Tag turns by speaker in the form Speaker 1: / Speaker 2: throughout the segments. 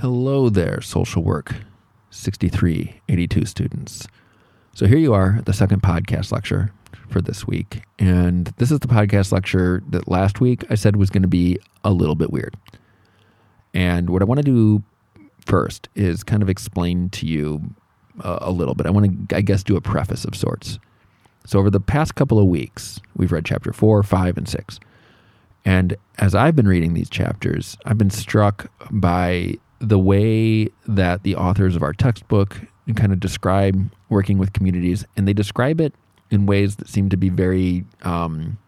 Speaker 1: Hello there, social work 6382 students. So here you are, at the second podcast lecture for this week. And this is the podcast lecture that last week I said was going to be a little bit weird. And what I want to do first is kind of explain to you a, a little bit. I want to, I guess, do a preface of sorts. So over the past couple of weeks, we've read chapter four, five, and six. And as I've been reading these chapters, I've been struck by the way that the authors of our textbook kind of describe working with communities, and they describe it in ways that seem to be very um,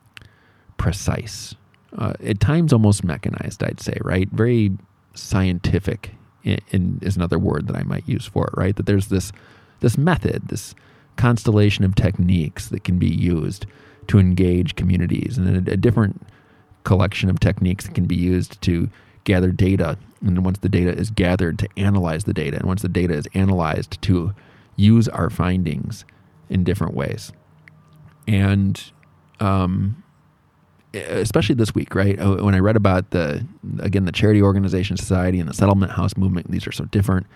Speaker 1: precise. Uh, at times, almost mechanized, I'd say, right? Very scientific in, in, is another word that I might use for it, right? That there's this this method, this constellation of techniques that can be used to engage communities, and a, a different collection of techniques that can be used to gather data. And once the data is gathered, to analyze the data. And once the data is analyzed, to use our findings in different ways. And um, especially this week, right? Uh, when I read about the, again, the charity organization society and the settlement house movement, these are so different.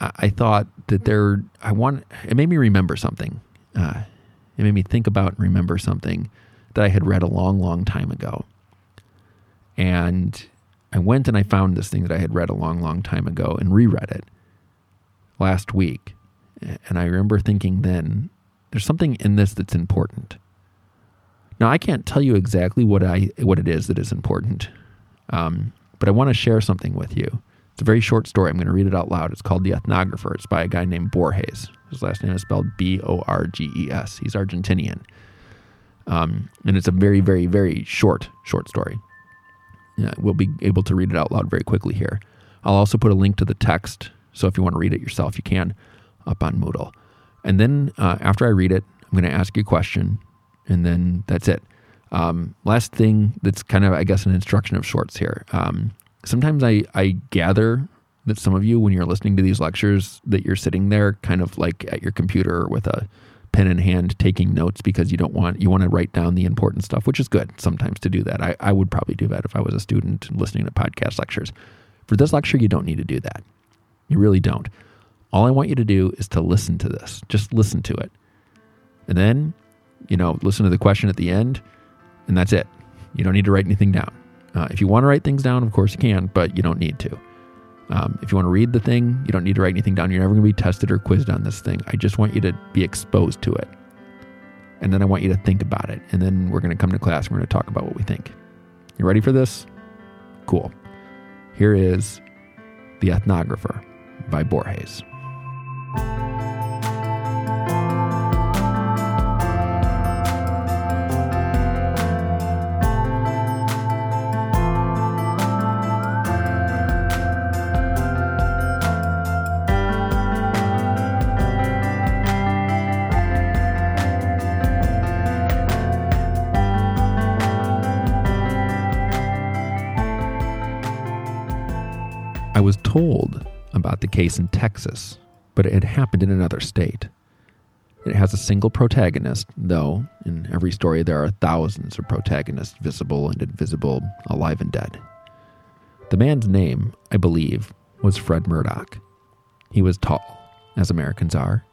Speaker 1: I, thought that there, I want, it made me remember something. Uh, it made me think about and remember something that I had read a long, long time ago. And I went and I found this thing that I had read a long, long time ago and reread it last week. And I remember thinking then, there's something in this that's important. Now I can't tell you exactly what I what it is that is important, um, but I want to share something with you. It's a very short story. I'm going to read it out loud. It's called The Ethnographer. It's by a guy named Borges. His last name is spelled B O R G E S. He's Argentinian, um, and it's a very, very, very short, short story we'll be able to read it out loud very quickly here. I'll also put a link to the text, so if you want to read it yourself, you can up on Moodle. And then uh, after I read it, I'm going to ask you a question, and then that's it. Um, last thing that's kind of, I guess, an instruction of sorts here. Um, sometimes I, I gather that some of you, when you're listening to these lectures, that you're sitting there kind of like at your computer with a pen in hand taking notes because you don't want you want to write down the important stuff, which is good sometimes to do that. I, I would probably do that if I was a student listening to podcast lectures. For this lecture, you don't need to do that. You really don't. All I want you to do is to listen to this. Just listen to it. And then, you know, listen to the question at the end, and that's it. You don't need to write anything down. Uh, if you want to write things down, of course you can, but you don't need to. Um, if you want to read the thing, you don't need to write anything down. You're never going to be tested or quizzed on this thing. I just want you to be exposed to it. And then I want you to think about it. And then we're going to come to class. and We're going to talk about what we think. You ready for this? Cool. Here is The Ethnographer by Borges. Was told about the case in Texas, but it had happened in another state. It has a single protagonist, though in every story there are thousands of protagonists, visible and invisible, alive and dead. The man's name, I believe, was Fred Murdoch. He was tall, as Americans are.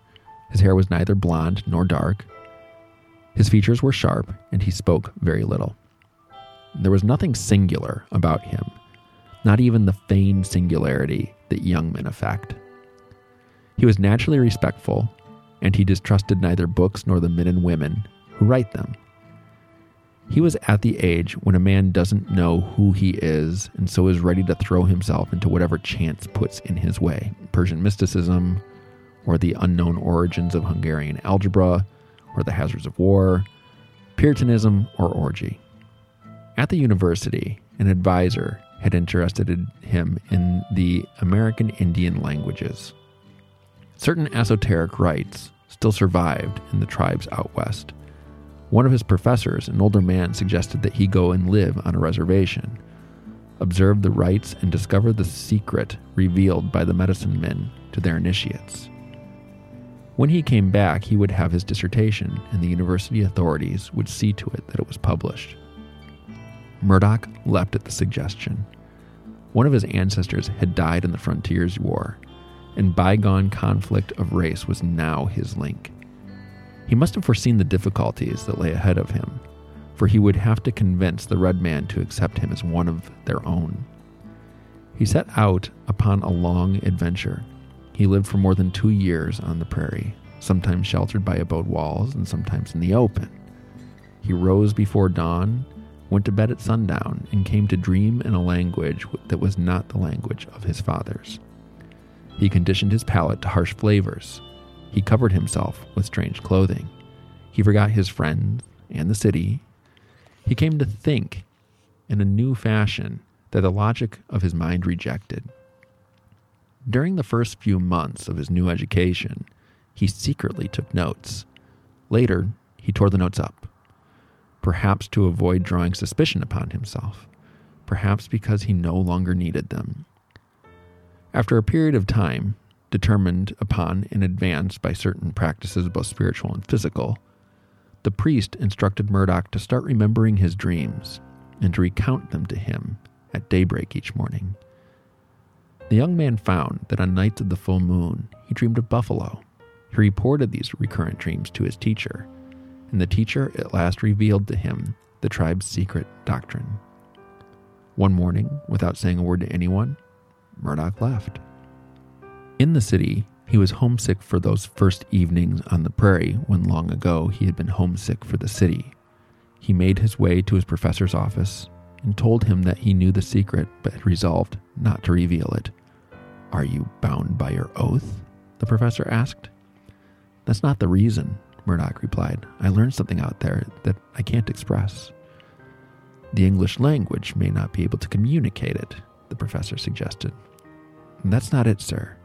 Speaker 1: His hair was neither blonde nor dark. His features were sharp, and he spoke very little. There was nothing singular about him not even the feigned singularity that young men affect. He was naturally respectful, and he distrusted neither books nor the men and women who write them. He was at the age when a man doesn't know who he is and so is ready to throw himself into whatever chance puts in his way Persian mysticism, or the unknown origins of Hungarian algebra, or the hazards of war, Puritanism, or orgy. At the university, an advisor had interested him in the American Indian languages. Certain esoteric rites still survived in the tribes out west. One of his professors, an older man, suggested that he go and live on a reservation, observe the rites, and discover the secret revealed by the medicine men to their initiates. When he came back, he would have his dissertation, and the university authorities would see to it that it was published. Murdoch leapt at the suggestion. One of his ancestors had died in the Frontiers War, and bygone conflict of race was now his link. He must have foreseen the difficulties that lay ahead of him, for he would have to convince the red man to accept him as one of their own. He set out upon a long adventure. He lived for more than two years on the prairie, sometimes sheltered by abode walls and sometimes in the open. He rose before dawn, went to bed at sundown, and came to dream in a language that was not the language of his fathers. He conditioned his palate to harsh flavors. He covered himself with strange clothing. He forgot his friends and the city. He came to think in a new fashion that the logic of his mind rejected. During the first few months of his new education, he secretly took notes. Later, he tore the notes up perhaps to avoid drawing suspicion upon himself, perhaps because he no longer needed them. After a period of time, determined upon in advance by certain practices, both spiritual and physical, the priest instructed Murdoch to start remembering his dreams and to recount them to him at daybreak each morning. The young man found that on nights of the full moon, he dreamed of buffalo. He reported these recurrent dreams to his teacher, and the teacher at last revealed to him the tribe's secret doctrine. One morning, without saying a word to anyone, Murdoch left. In the city, he was homesick for those first evenings on the prairie when long ago he had been homesick for the city. He made his way to his professor's office and told him that he knew the secret but had resolved not to reveal it. Are you bound by your oath? The professor asked. That's not the reason, Murdoch replied. I learned something out there that I can't express. The English language may not be able to communicate it, the professor suggested. That's not it, sir.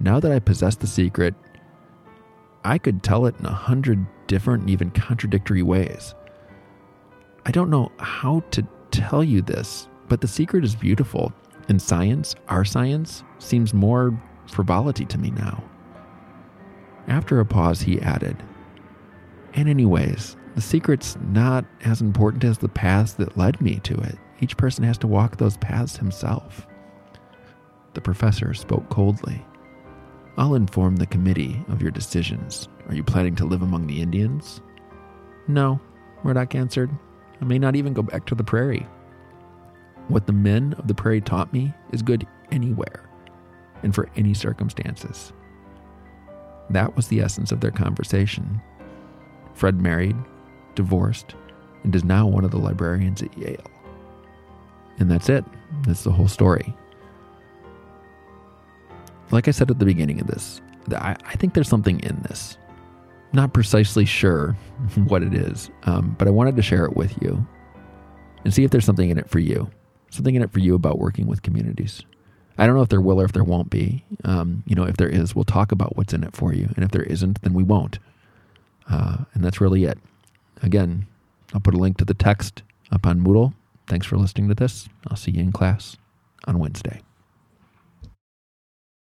Speaker 1: Now that I possess the secret, I could tell it in a hundred different and even contradictory ways. I don't know how to tell you this, but the secret is beautiful, and science, our science, seems more frivolity to me now. After a pause, he added, and, anyways, the secret's not as important as the paths that led me to it. Each person has to walk those paths himself. The professor spoke coldly. I'll inform the committee of your decisions. Are you planning to live among the Indians? No, Murdoch answered. I may not even go back to the prairie. What the men of the prairie taught me is good anywhere and for any circumstances. That was the essence of their conversation. Fred married, divorced, and is now one of the librarians at Yale. And that's it. That's the whole story. Like I said at the beginning of this, I, I think there's something in this. Not precisely sure what it is, um, but I wanted to share it with you and see if there's something in it for you. Something in it for you about working with communities. I don't know if there will or if there won't be. Um, you know, if there is, we'll talk about what's in it for you. And if there isn't, then we won't. Uh, and that's really it. Again, I'll put a link to the text up on Moodle. Thanks for listening to this. I'll see you in class on Wednesday.